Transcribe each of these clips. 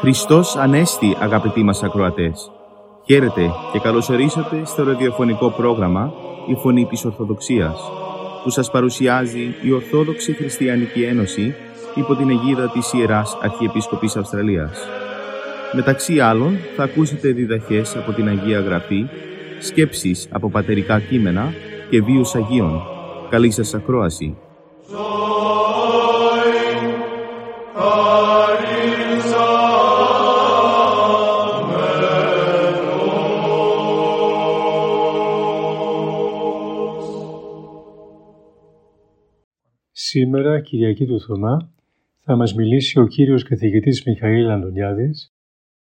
Χριστός Ανέστη αγαπητοί μας ακροατές. Χαίρετε και καλωσορίσατε στο ραδιοφωνικό πρόγραμμα «Η Φωνή της Ορθοδοξίας» που σας παρουσιάζει η Ορθόδοξη Χριστιανική Ένωση υπό την αιγίδα της Ιεράς Αρχιεπίσκοπης Αυστραλίας. Μεταξύ άλλων θα ακούσετε διδαχές από την Αγία Γραφή, σκέψεις από πατερικά κείμενα και βίους Αγίων. Καλή σας ακρόαση. Σήμερα, Κυριακή του Θωμά, θα μας μιλήσει ο κύριος καθηγητής Μιχαήλ Αντωνιάδης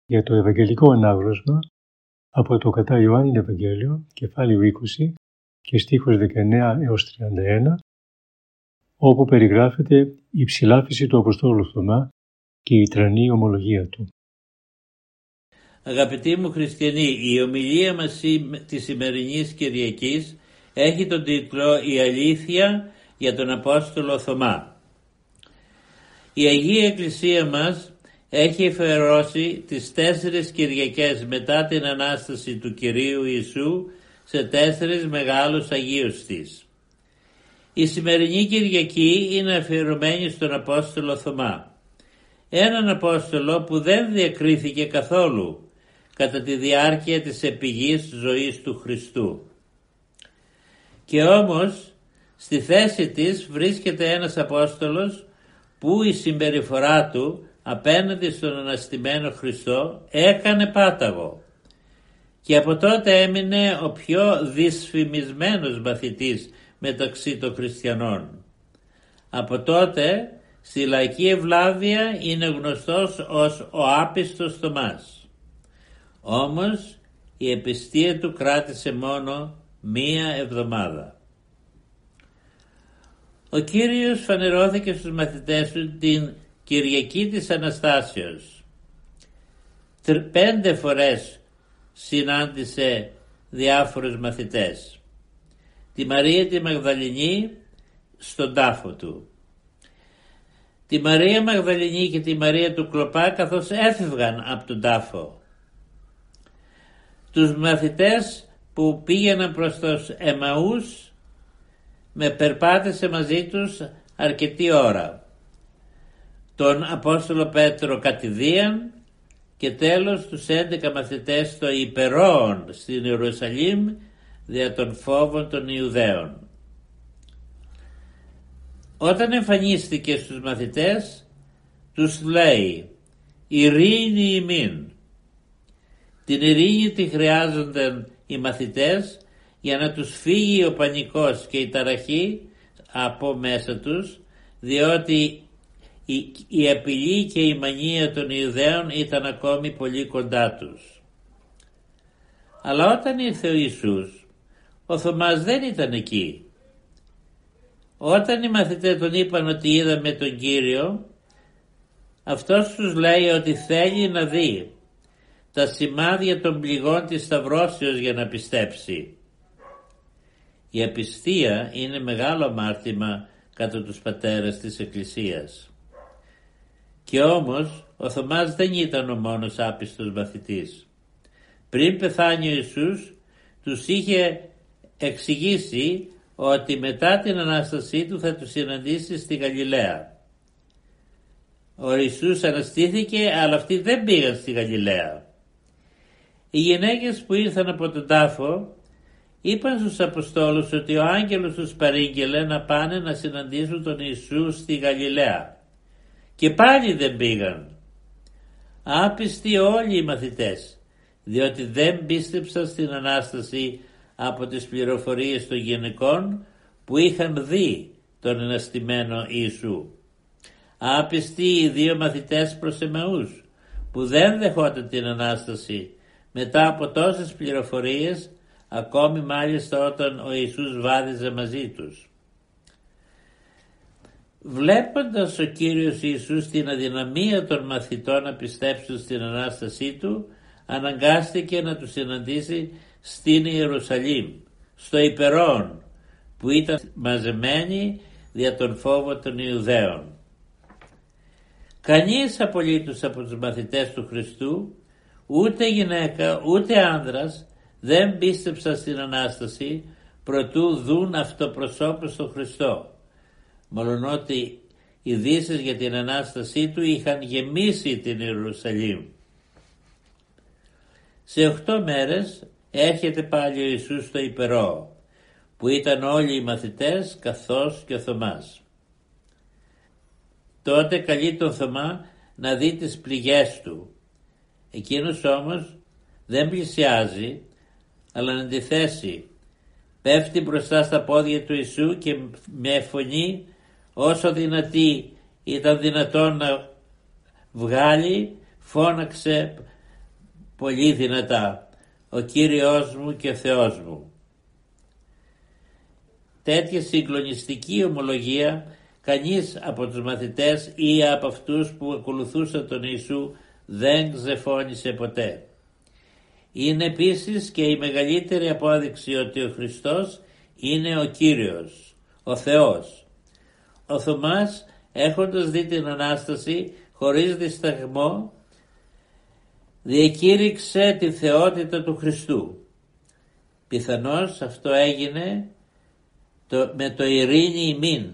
για το Ευαγγελικό Ανάγνωσμα από το κατά Ιωάννη Ευαγγέλιο, κεφάλαιο 20 και στίχος 19 έως 31, όπου περιγράφεται η ψηλάφιση του Αποστόλου Θωμά και η τρανή ομολογία του. Αγαπητοί μου χριστιανοί, η ομιλία μας της σημερινής Κυριακής έχει τον τίτλο «Η αλήθεια για τον Απόστολο Θωμά». Η Αγία Εκκλησία μας έχει εφερώσει τις τέσσερις Κυριακές μετά την Ανάσταση του Κυρίου Ιησού σε τέσσερις μεγάλους Αγίους της. Η σημερινή Κυριακή είναι αφιερωμένη στον Απόστολο Θωμά. Έναν Απόστολο που δεν διακρίθηκε καθόλου κατά τη διάρκεια της επιγής ζωής του Χριστού. Και όμως στη θέση της βρίσκεται ένας Απόστολος που η συμπεριφορά του απέναντι στον αναστημένο Χριστό έκανε πάταγο και από τότε έμεινε ο πιο δυσφημισμένος μαθητής μεταξύ των χριστιανών. Από τότε στη λαϊκή ευλάβεια είναι γνωστός ως ο άπιστος Θωμάς. Όμως η επιστία του κράτησε μόνο μία εβδομάδα. Ο Κύριος φανερώθηκε στους μαθητές του την Κυριακή της Αναστάσεως. Πέντε φορές συνάντησε διάφορους μαθητές. Τη Μαρία τη Μαγδαληνή στον τάφο του. Τη Μαρία Μαγδαληνή και τη Μαρία του Κλοπά καθώς έφευγαν από τον τάφο. Τους μαθητές που πήγαιναν προς τους Εμαούς με περπάτησε μαζί τους αρκετή ώρα τον Απόστολο Πέτρο κατηδίαν και τέλος τους 11 μαθητές στο Υπερόον στην Ιερουσαλήμ δια των φόβων των Ιουδαίων. Όταν εμφανίστηκε στους μαθητές τους λέει «Ειρήνη ημίν». Την ειρήνη τη χρειάζονταν οι μαθητές για να τους φύγει ο πανικός και η ταραχή από μέσα τους διότι η, η απειλή και η μανία των Ιουδαίων ήταν ακόμη πολύ κοντά τους. Αλλά όταν ήρθε ο Ιησούς, ο Θωμάς δεν ήταν εκεί. Όταν οι μαθητές τον είπαν ότι είδαμε τον Κύριο, αυτός τους λέει ότι θέλει να δει τα σημάδια των πληγών της Σταυρώσεως για να πιστέψει. Η απιστία είναι μεγάλο μάρτυμα κατά τους πατέρες της Εκκλησίας. Και όμως ο Θωμάς δεν ήταν ο μόνος άπιστος μαθητής. Πριν πεθάνει ο Ιησούς τους είχε εξηγήσει ότι μετά την Ανάστασή του θα τους συναντήσει στη Γαλιλαία. Ο Ιησούς αναστήθηκε αλλά αυτοί δεν πήγαν στη Γαλιλαία. Οι γυναίκες που ήρθαν από τον τάφο είπαν στους Αποστόλους ότι ο άγγελος τους παρήγγελε να πάνε να συναντήσουν τον Ιησού στη Γαλιλαία. Και πάλι δεν πήγαν. Άπιστοι όλοι οι μαθητές, διότι δεν πίστεψαν στην Ανάσταση από τις πληροφορίες των γυναικών που είχαν δει τον αναστημένο Ιησού. Άπιστοι οι δύο μαθητές προς Εμαούς, που δεν δεχόταν την Ανάσταση μετά από τόσες πληροφορίες, ακόμη μάλιστα όταν ο Ιησούς βάδιζε μαζί τους. Βλέποντας ο Κύριος Ιησούς την αδυναμία των μαθητών να πιστέψουν στην Ανάστασή Του, αναγκάστηκε να τους συναντήσει στην Ιερουσαλήμ, στο Υπερόν, που ήταν μαζεμένοι δια τον φόβο των Ιουδαίων. Κανείς απολύτως από τους μαθητές του Χριστού, ούτε γυναίκα ούτε άνδρας, δεν πίστεψαν στην Ανάσταση προτού δουν αυτοπροσώπους στον Χριστό. Μόλον ότι οι ειδήσει για την Ανάστασή του είχαν γεμίσει την Ιερουσαλήμ. Σε οχτώ μέρες έρχεται πάλι ο Ιησούς στο Υπερό, που ήταν όλοι οι μαθητές καθώς και ο Θωμάς. Τότε καλεί τον Θωμά να δει τις πληγές του. Εκείνος όμως δεν πλησιάζει, αλλά να αντιθέσει πέφτει μπροστά στα πόδια του Ιησού και με φωνή όσο δυνατή ήταν δυνατόν να βγάλει φώναξε πολύ δυνατά ο Κύριος μου και Θεός μου. Τέτοια συγκλονιστική ομολογία κανείς από τους μαθητές ή από αυτούς που ακολουθούσαν τον Ιησού δεν ξεφώνησε ποτέ. Είναι επίσης και η μεγαλύτερη απόδειξη ότι ο Χριστός είναι ο Κύριος, ο Θεός. Ο Θωμάς έχοντας δει την Ανάσταση χωρίς δισταγμό διακήρυξε τη θεότητα του Χριστού. Πιθανώς αυτό έγινε το, με το ειρήνη ημίν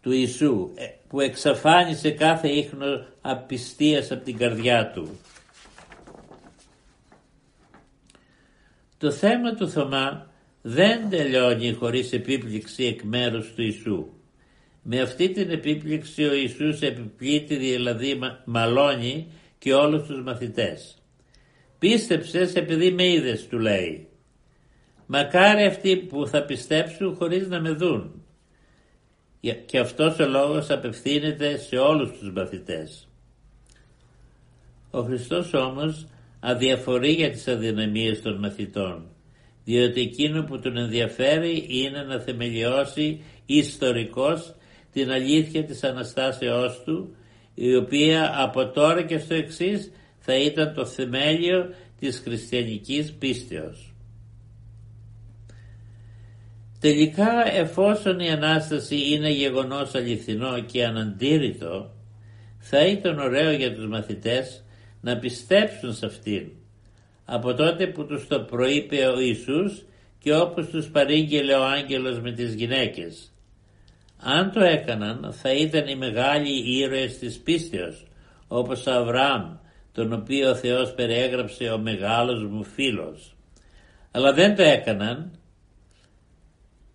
του Ιησού ε, που εξαφάνισε κάθε ίχνο απιστίας από την καρδιά του. Το θέμα του Θωμά δεν τελειώνει χωρίς επίπληξη εκ μέρους του Ιησού. Με αυτή την επίπληξη ο Ιησούς επιπλήττει δηλαδή μαλώνει και όλους τους μαθητές. Πίστεψες επειδή με είδες του λέει. Μακάρι αυτοί που θα πιστέψουν χωρίς να με δουν. Και αυτός ο λόγος απευθύνεται σε όλους τους μαθητές. Ο Χριστός όμως αδιαφορεί για τις αδυναμίες των μαθητών, διότι εκείνο που τον ενδιαφέρει είναι να θεμελιώσει ιστορικός την αλήθεια της Αναστάσεώς του, η οποία από τώρα και στο εξής θα ήταν το θεμέλιο της χριστιανικής πίστεως. Τελικά εφόσον η Ανάσταση είναι γεγονός αληθινό και αναντήρητο, θα ήταν ωραίο για τους μαθητές να πιστέψουν σε αυτήν από τότε που τους το προείπε ο Ιησούς και όπως τους παρήγγειλε ο άγγελος με τις γυναίκες. Αν το έκαναν θα ήταν οι μεγάλοι ήρωες της πίστεως όπως ο Αβραάμ τον οποίο ο Θεός περιέγραψε ο μεγάλος μου φίλος. Αλλά δεν το έκαναν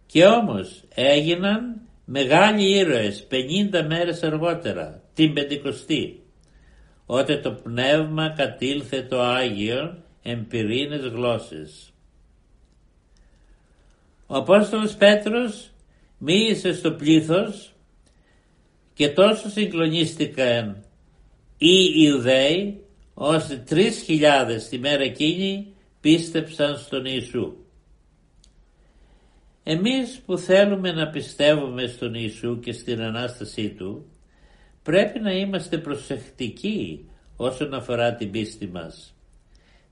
και όμως έγιναν μεγάλοι ήρωες 50 μέρες αργότερα την Πεντηκοστή ότε το πνεύμα κατήλθε το Άγιο εμπειρίνες γλώσσες. Ο Απόστολος Πέτρος μίλησε στο πλήθος και τόσο συγκλονίστηκαν οι Ιουδαίοι ώστε τρεις χιλιάδες τη μέρα εκείνη πίστεψαν στον Ιησού. Εμείς που θέλουμε να πιστεύουμε στον Ιησού και στην Ανάστασή Του πρέπει να είμαστε προσεκτικοί όσον αφορά την πίστη μας.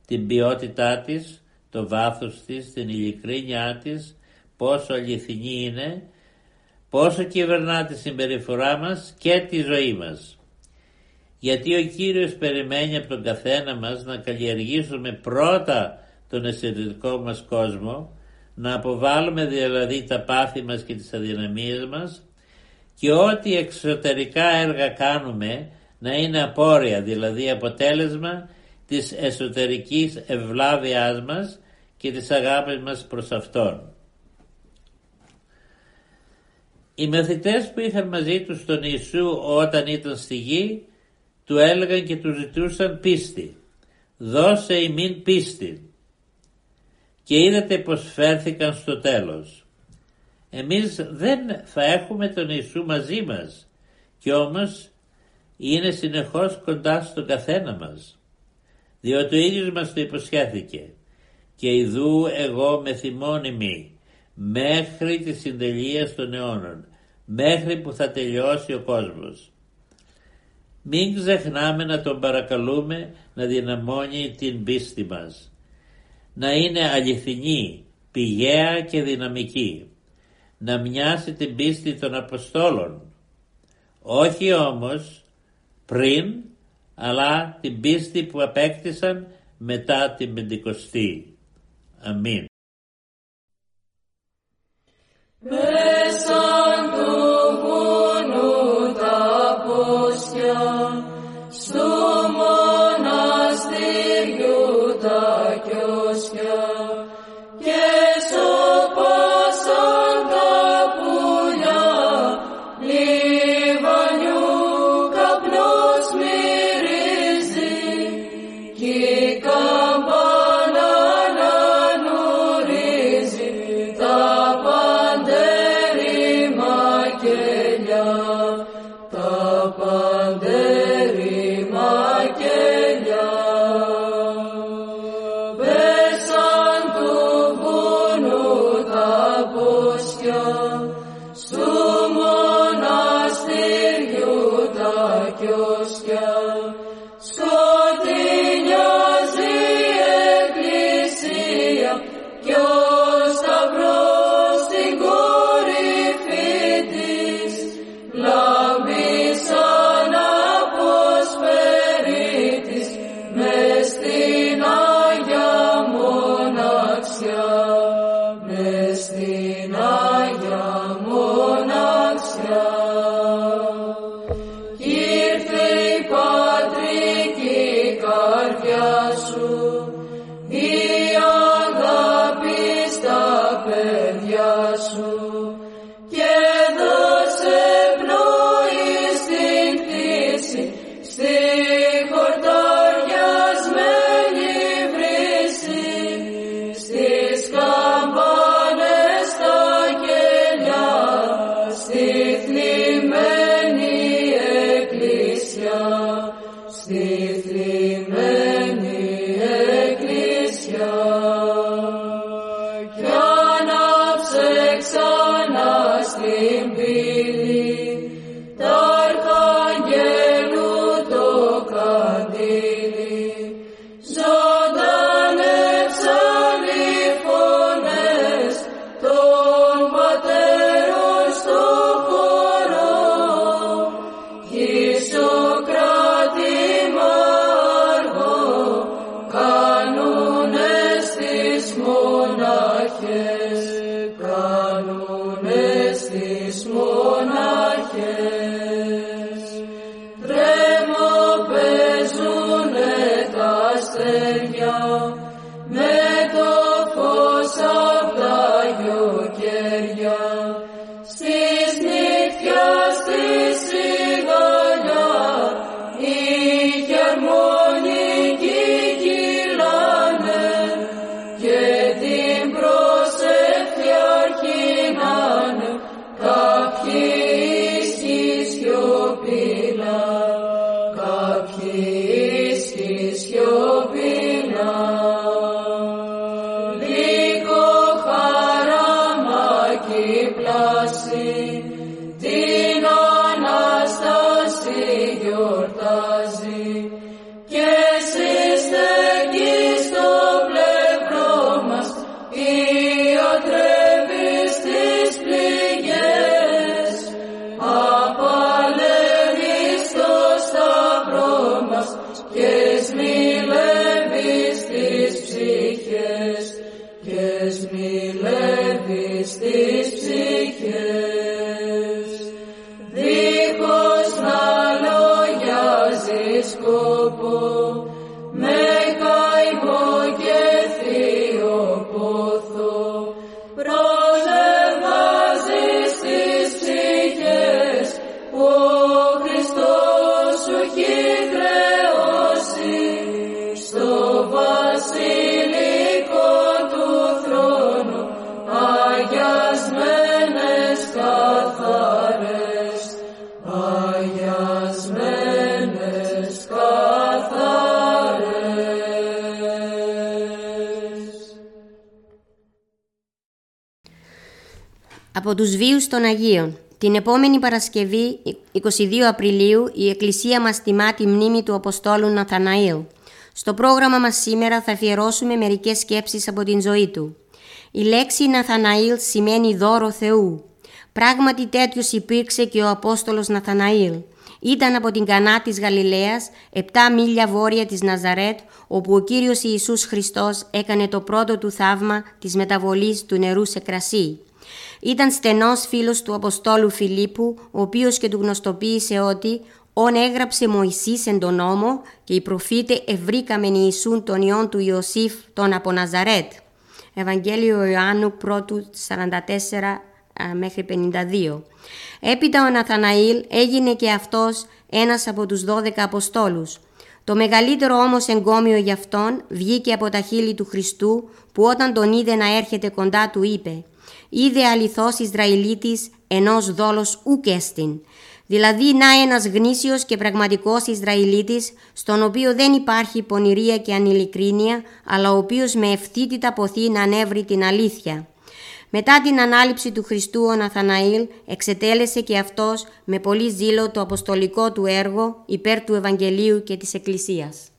Την ποιότητά της, το βάθος της, την ειλικρίνειά της, πόσο αληθινή είναι, πόσο κυβερνά τη συμπεριφορά μας και τη ζωή μας. Γιατί ο Κύριος περιμένει από τον καθένα μας να καλλιεργήσουμε πρώτα τον εσωτερικό μας κόσμο, να αποβάλουμε δηλαδή τα πάθη μας και τις αδυναμίες μας και ό,τι εξωτερικά έργα κάνουμε να είναι απόρρια, δηλαδή αποτέλεσμα της εσωτερικής ευλάβειάς μας και της αγάπης μας προς Αυτόν. Οι μαθητές που είχαν μαζί τους τον Ιησού όταν ήταν στη γη του έλεγαν και τους ζητούσαν πίστη. Δώσε ημίν πίστη. Και είδατε πως φέρθηκαν στο τέλος. Εμείς δεν θα έχουμε τον Ιησού μαζί μας και όμως είναι συνεχώς κοντά στον καθένα μας διότι ο ίδιος μας το υποσχέθηκε και ειδού εγώ με θυμώνυμη μέχρι τη συντελεία των αιώνων μέχρι που θα τελειώσει ο κόσμος. Μην ξεχνάμε να τον παρακαλούμε να δυναμώνει την πίστη μας. Να είναι αληθινή, πηγαία και δυναμική. Να μοιάσει την πίστη των Αποστόλων. Όχι όμως πριν, αλλά την πίστη που απέκτησαν μετά την Πεντηκοστή. Αμήν. Mercy. Oh, από τους βίους των Αγίων. Την επόμενη Παρασκευή, 22 Απριλίου, η Εκκλησία μας τιμά τη μνήμη του Αποστόλου Ναθαναήλ. Στο πρόγραμμα μας σήμερα θα αφιερώσουμε μερικές σκέψεις από την ζωή του. Η λέξη Ναθαναήλ σημαίνει δώρο Θεού. Πράγματι τέτοιος υπήρξε και ο Απόστολος Ναθαναήλ. Ήταν από την Κανά της Γαλιλαίας, 7 μίλια βόρεια της Ναζαρέτ, όπου ο Κύριος Ιησούς Χριστός έκανε το πρώτο του θαύμα της μεταβολής του νερού σε κρασί. Ήταν στενός φίλος του Αποστόλου Φιλίππου, ο οποίος και του γνωστοποίησε ότι «Όν έγραψε Μωυσής εν τον νόμο και οι προφήτες ευρήκαμεν Ιησούν τον Υιόν του Ιωσήφ τον από Ναζαρέτ». Ευαγγέλιο Ιωάννου 1 44 μέχρι 52. Έπειτα ο Ναθαναήλ έγινε και αυτός ένας από τους 12 Αποστόλους. Το μεγαλύτερο όμως εγκόμιο για αυτόν βγήκε από τα χείλη του Χριστού που όταν τον είδε να έρχεται κοντά του είπε «Είδε αληθώς Ισραηλίτης ενός δόλος ουκ Δηλαδή να ένας γνήσιος και πραγματικός Ισραηλίτης στον οποίο δεν υπάρχει πονηρία και ανηλικρίνεια αλλά ο οποίος με ευθύτητα ποθεί να ανέβρει την αλήθεια. Μετά την ανάληψη του Χριστού ο Ναθαναήλ εξετέλεσε και αυτός με πολύ ζήλο το αποστολικό του έργο υπέρ του Ευαγγελίου και της Εκκλησίας.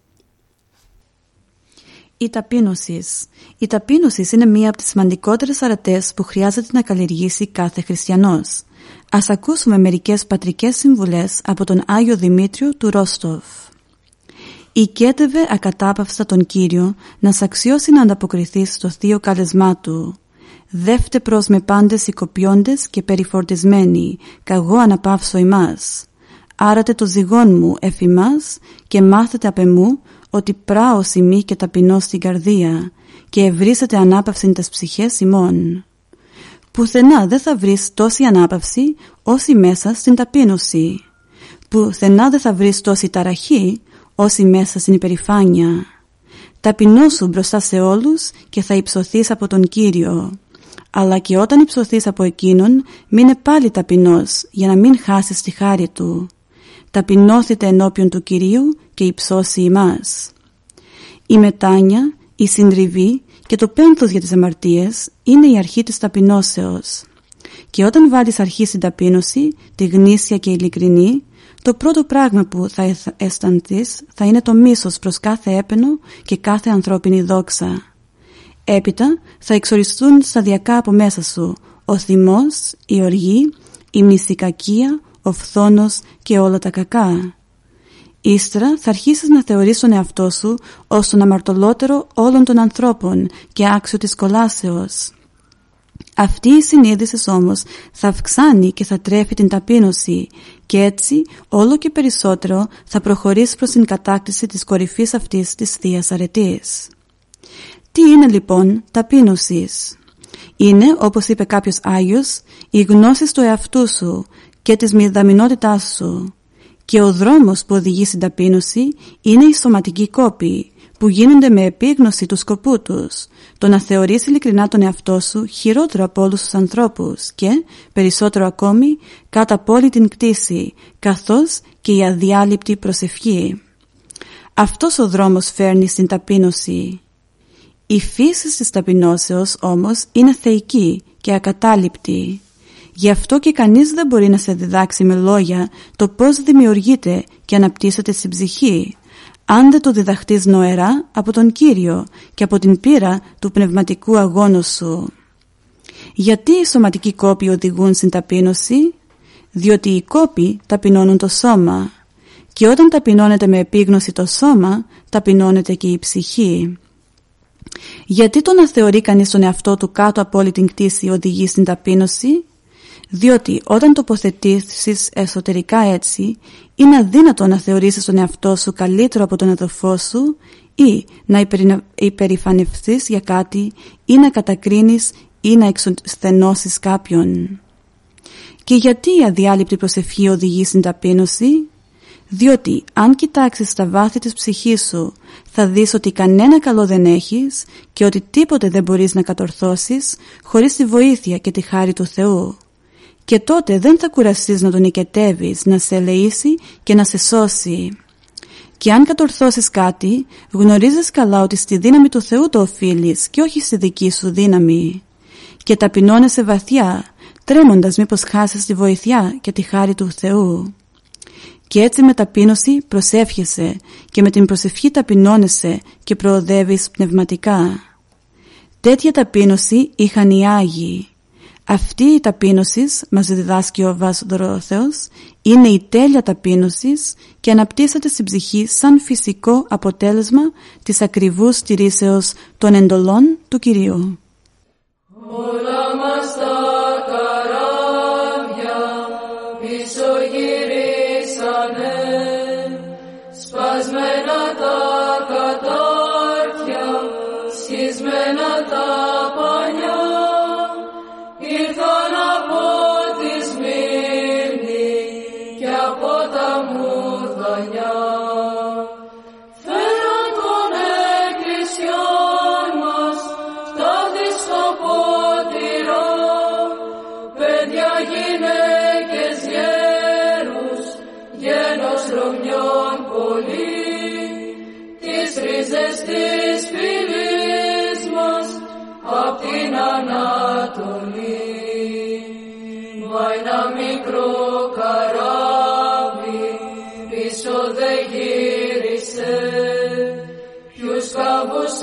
Η ταπείνωσης. Η ταπείνωσης είναι μία από τις σημαντικότερες αρετές που χρειάζεται να καλλιεργήσει κάθε χριστιανός. Ας ακούσουμε μερικές πατρικές συμβουλές από τον Άγιο Δημήτριο του Ρόστοφ. Οικέτευε ακατάπαυστα τον Κύριο να σ' αξιώσει να ανταποκριθείς στο θείο καλεσμά Του δεύτε προς με πάντες οικοποιώντες και περιφορτισμένοι, καγώ αναπαύσω ημάς. Άρατε το ζυγόν μου εφημάς και μάθετε απ' εμού ότι πράω σημεί και ταπεινώ στην καρδία και ευρύσετε ανάπαυση τες ψυχές ημών. Πουθενά δεν θα βρεις τόση ανάπαυση όση μέσα στην ταπείνωση. Πουθενά δεν θα βρεις τόση ταραχή όση μέσα στην υπερηφάνεια. Ταπεινώσου μπροστά σε όλους και θα υψωθείς από τον Κύριο αλλά και όταν υψωθείς από εκείνον μείνε πάλι ταπεινός για να μην χάσεις τη χάρη του. Ταπεινώθητε ενώπιον του Κυρίου και υψώσει ημάς. Η μετάνια, η συντριβή και το πένθος για τις αμαρτίες είναι η αρχή της ταπεινώσεως. Και όταν βάλεις αρχή στην ταπείνωση, τη γνήσια και ειλικρινή, το πρώτο πράγμα που θα αισθανθείς θα είναι το μίσος προς κάθε έπαινο και κάθε ανθρώπινη δόξα. Έπειτα θα εξοριστούν σταδιακά από μέσα σου ο θυμός, η οργή, η μυστικακία, ο φθόνος και όλα τα κακά. Ύστερα θα αρχίσεις να θεωρείς τον εαυτό σου ως τον αμαρτωλότερο όλων των ανθρώπων και άξιο της κολάσεως. Αυτή η συνείδησης όμως θα αυξάνει και θα τρέφει την ταπείνωση και έτσι όλο και περισσότερο θα προχωρήσει προς την κατάκτηση της κορυφής αυτής της Θείας Αρετής. Τι είναι λοιπόν ταπείνωσης; Είναι, όπως είπε κάποιος Άγιος, η γνώση του εαυτού σου και της μηδαμινότητάς σου. Και ο δρόμος που οδηγεί στην ταπείνωση είναι η σωματική κόπη, που γίνονται με επίγνωση του σκοπού τους, το να θεωρείς ειλικρινά τον εαυτό σου χειρότερο από όλους τους ανθρώπους και, περισσότερο ακόμη, κάτω από όλη την κτήση, καθώς και η αδιάλειπτη προσευχή. Αυτός ο δρόμος φέρνει στην ταπείνωση η φύση της ταπεινώσεως όμως είναι θεϊκή και ακατάληπτη. Γι' αυτό και κανείς δεν μπορεί να σε διδάξει με λόγια το πώς δημιουργείται και αναπτύσσεται στην ψυχή, αν δεν το διδαχτείς νοερά από τον Κύριο και από την πείρα του πνευματικού αγώνου σου. Γιατί οι σωματικοί κόποι οδηγούν στην ταπείνωση; Διότι οι κόποι ταπεινώνουν το σώμα και όταν ταπεινώνεται με επίγνωση το σώμα, ταπεινώνεται και η ψυχή. Γιατί το να θεωρεί κανείς τον εαυτό του κάτω από όλη την κτήση οδηγεί στην ταπείνωση, διότι όταν τοποθετήσεις εσωτερικά έτσι, είναι αδύνατο να θεωρήσεις τον εαυτό σου καλύτερο από τον αδελφό σου ή να υπερηφανευτείς για κάτι ή να κατακρίνεις ή να εξοσθενώσεις κάποιον. Και γιατί η αδιάλειπτη προσευχή οδηγεί στην ταπείνωση, διότι αν κοιτάξεις στα βάθη της ψυχής σου θα δεις ότι κανένα καλό δεν έχεις και ότι τίποτε δεν μπορείς να κατορθώσεις χωρίς τη βοήθεια και τη χάρη του Θεού. Και τότε δεν θα κουραστείς να τον νικετεύεις, να σε ελεήσει και να σε σώσει. Και αν κατορθώσεις κάτι, γνωρίζεις καλά ότι στη δύναμη του Θεού το οφείλεις και όχι στη δική σου δύναμη. Και ταπεινώνεσαι βαθιά, τρέμοντας μήπως χάσεις τη βοηθιά και τη χάρη του Θεού. Και έτσι με ταπείνωση προσεύχεσαι και με την προσευχή ταπεινώνεσαι και προοδεύεις πνευματικά. Τέτοια ταπείνωση είχαν οι Άγιοι. Αυτή η ταπείνωσης, μας διδάσκει ο Θεός, είναι η τέλεια ταπείνωσης και αναπτύσσεται στην ψυχή σαν φυσικό αποτέλεσμα της ακριβούς στηρίσεως των εντολών του Κυρίου.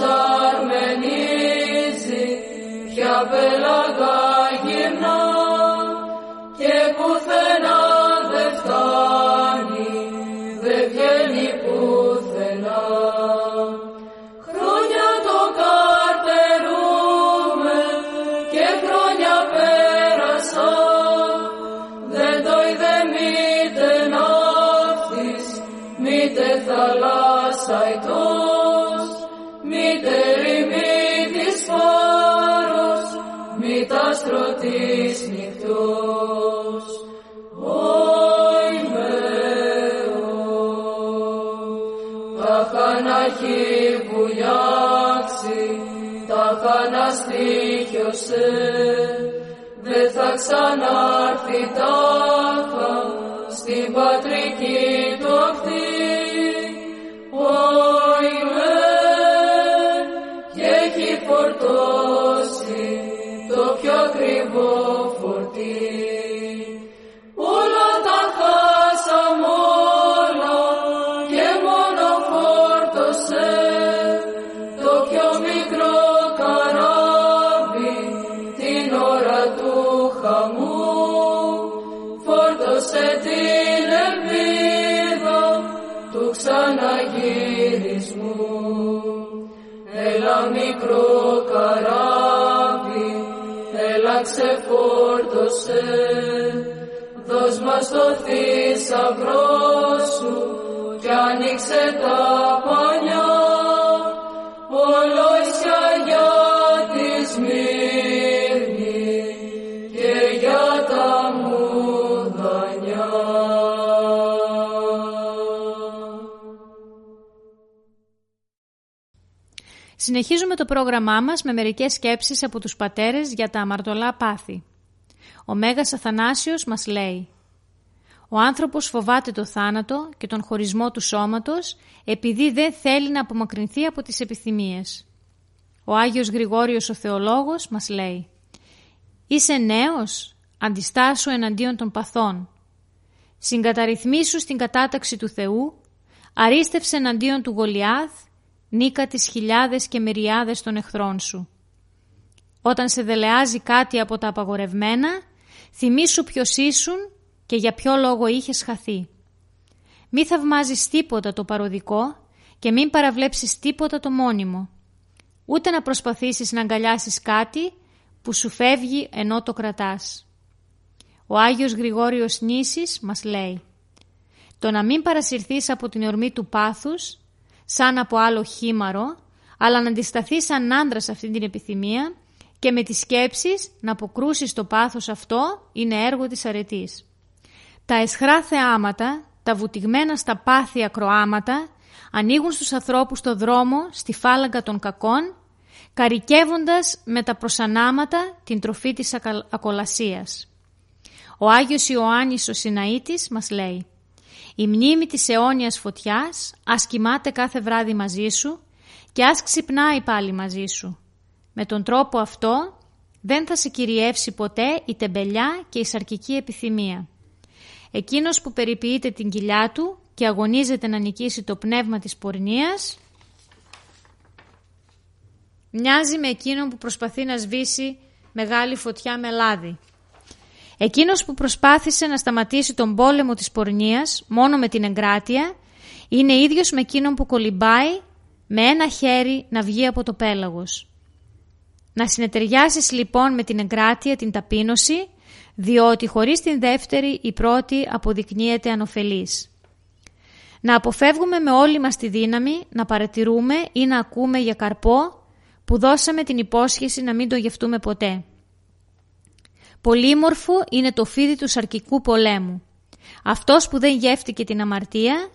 Δεν θα ξανάρθει τάχα στην πατρική του μικρό καράβι, έλα ξεφόρτωσε, δώσ' μας το θησαυρό σου κι άνοιξε τα πανιά, Συνεχίζουμε το πρόγραμμά μας με μερικές σκέψεις από τους πατέρες για τα αμαρτωλά πάθη. Ο Μέγας Αθανάσιος μας λέει «Ο άνθρωπος φοβάται το θάνατο και τον χωρισμό του σώματος επειδή δεν θέλει να απομακρυνθεί από τις επιθυμίες». Ο Άγιος Γρηγόριος ο Θεολόγος μας λέει «Είσαι νέος, αντιστάσου εναντίον των παθών. Συγκαταρρυθμίσου στην κατάταξη του Θεού, αρίστευσε εναντίον του Γολιάθ νίκα τις χιλιάδες και μεριάδες των εχθρών σου. Όταν σε δελεάζει κάτι από τα απαγορευμένα, θυμήσου ποιος ήσουν και για ποιο λόγο είχες χαθεί. Μη θαυμάζεις τίποτα το παροδικό και μην παραβλέψεις τίποτα το μόνιμο. Ούτε να προσπαθήσεις να αγκαλιάσεις κάτι που σου φεύγει ενώ το κρατάς. Ο Άγιος Γρηγόριος Νήσης μας λέει «Το να μην παρασυρθείς από την ορμή του πάθους σαν από άλλο χήμαρο, αλλά να αντισταθεί σαν άντρα σε αυτή την επιθυμία και με τις σκέψεις να αποκρούσεις το πάθος αυτό είναι έργο της αρετής. Τα εσχρά θεάματα, τα βουτυγμένα στα πάθη ακροάματα, ανοίγουν στους ανθρώπους το δρόμο στη φάλαγγα των κακών, καρικεύοντας με τα προσανάματα την τροφή της ακολασίας. Ο Άγιος Ιωάννης ο Σιναήτης μας λέει η μνήμη της αιώνιας φωτιάς ας κοιμάται κάθε βράδυ μαζί σου και ας ξυπνάει πάλι μαζί σου. Με τον τρόπο αυτό δεν θα σε κυριεύσει ποτέ η τεμπελιά και η σαρκική επιθυμία. Εκείνος που περιποιείται την κοιλιά του και αγωνίζεται να νικήσει το πνεύμα της πορνείας, μοιάζει με εκείνον που προσπαθεί να σβήσει μεγάλη φωτιά με λάδι. Εκείνος που προσπάθησε να σταματήσει τον πόλεμο της πορνείας μόνο με την εγκράτεια, είναι ίδιος με εκείνον που κολυμπάει με ένα χέρι να βγει από το πέλαγος. Να συνεταιριάσεις λοιπόν με την εγκράτεια την ταπείνωση, διότι χωρίς την δεύτερη η πρώτη αποδεικνύεται ανοφελής. Να αποφεύγουμε με όλη μας τη δύναμη να παρατηρούμε ή να ακούμε για καρπό που δώσαμε την υπόσχεση να μην το γευτούμε ποτέ. Πολύμορφο είναι το φίδι του σαρκικού πολέμου. Αυτός που δεν γεύτηκε την αμαρτία,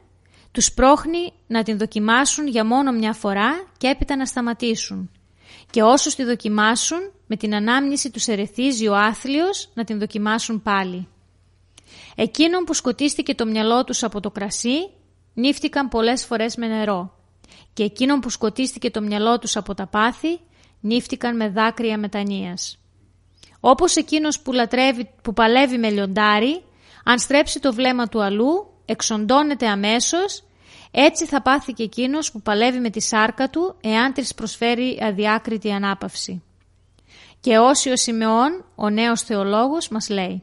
τους πρόχνει να την δοκιμάσουν για μόνο μια φορά και έπειτα να σταματήσουν. Και όσους τη δοκιμάσουν, με την ανάμνηση τους ερεθίζει ο άθλιος να την δοκιμάσουν πάλι. Εκείνον που σκοτίστηκε το μυαλό τους από το κρασί, νύφτηκαν πολλές φορές με νερό. Και εκείνον που σκοτίστηκε το μυαλό τους από τα πάθη, νύφτηκαν με δάκρυα μετανοίας. Όπως εκείνος που, λατρεύει, που παλεύει με λιοντάρι, αν στρέψει το βλέμμα του αλλού, εξοντώνεται αμέσως, έτσι θα πάθει και εκείνος που παλεύει με τη σάρκα του, εάν της προσφέρει αδιάκριτη ανάπαυση. Και όσοι ο Σιμεών, ο νέος θεολόγος, μας λέει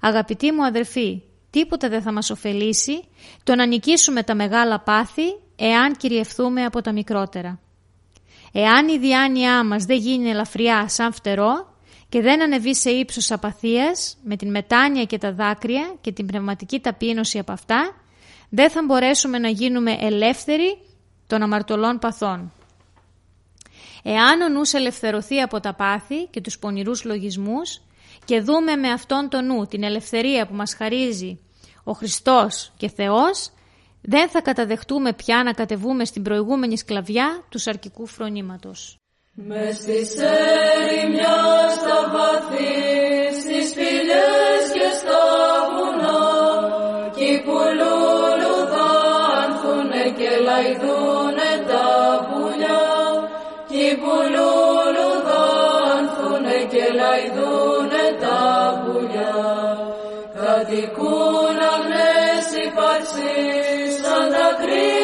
«Αγαπητοί μου αδερφοί, τίποτα δεν θα μας ωφελήσει το να νικήσουμε τα μεγάλα πάθη, εάν κυριευθούμε από τα μικρότερα. Εάν η διάνοιά μας δεν γίνει ελαφριά σαν φτερό, και δεν ανεβεί σε ύψος απαθίας με την μετάνοια και τα δάκρυα και την πνευματική ταπείνωση από αυτά, δεν θα μπορέσουμε να γίνουμε ελεύθεροι των αμαρτωλών παθών. Εάν ο νους ελευθερωθεί από τα πάθη και τους πονηρούς λογισμούς και δούμε με αυτόν τον νου την ελευθερία που μας χαρίζει ο Χριστός και Θεός, δεν θα καταδεχτούμε πια να κατεβούμε στην προηγούμενη σκλαβιά τους σαρκικού φρονήματος. Μες στις ερημιά στα βαθύς, στις σπηλιές και στα βουνά, κι που λουλουδάνθουνε και λαϊδούνε τα πουλιά, κι που λουλουδάνθουνε και λαϊδούνε τα πουλιά, κατοικούν αγνές υπάρξεις σαν τα κρίνα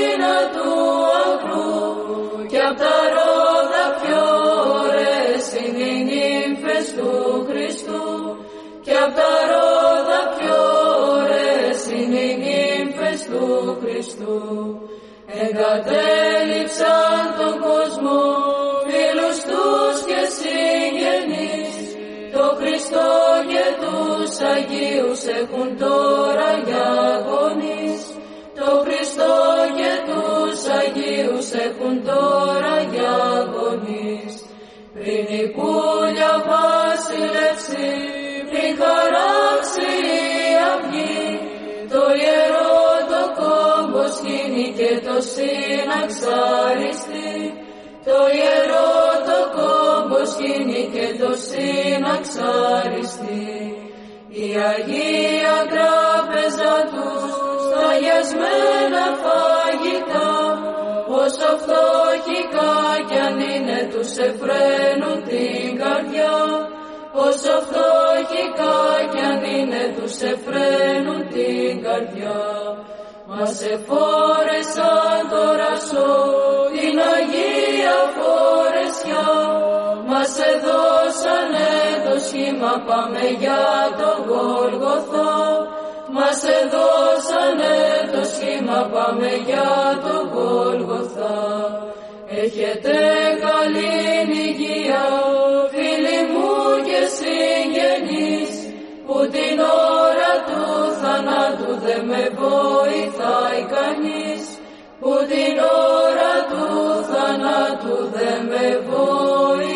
του Χριστού. Εγκατέλειψαν τον κόσμο, φίλους τους και συγγενείς, το Χριστό και τους Αγίους έχουν τώρα για το συναξαριστεί. Το ιερό το κόμπο σκήνει και το συναξαριστεί. Η Αγία Τράπεζα τους αγιασμένα φαγητά όσο φτωχικά κι αν είναι τους εφραίνουν την καρδιά όσο φτωχικά κι αν είναι τους εφραίνουν την καρδιά μας εφόρεσαν τώρα σω την Αγία Φορεσιά μας εδώσανε το σχήμα πάμε για το Γολγοθά μας εδώσανε το σχήμα πάμε για το Γολγοθά. Έχετε καλή υγεία, φίλοι μου και συγγενείς, που την ώρα του θανάτου δεν με βοηθάει κανείς, που την ώρα του θανάτου δεν με βοηθάει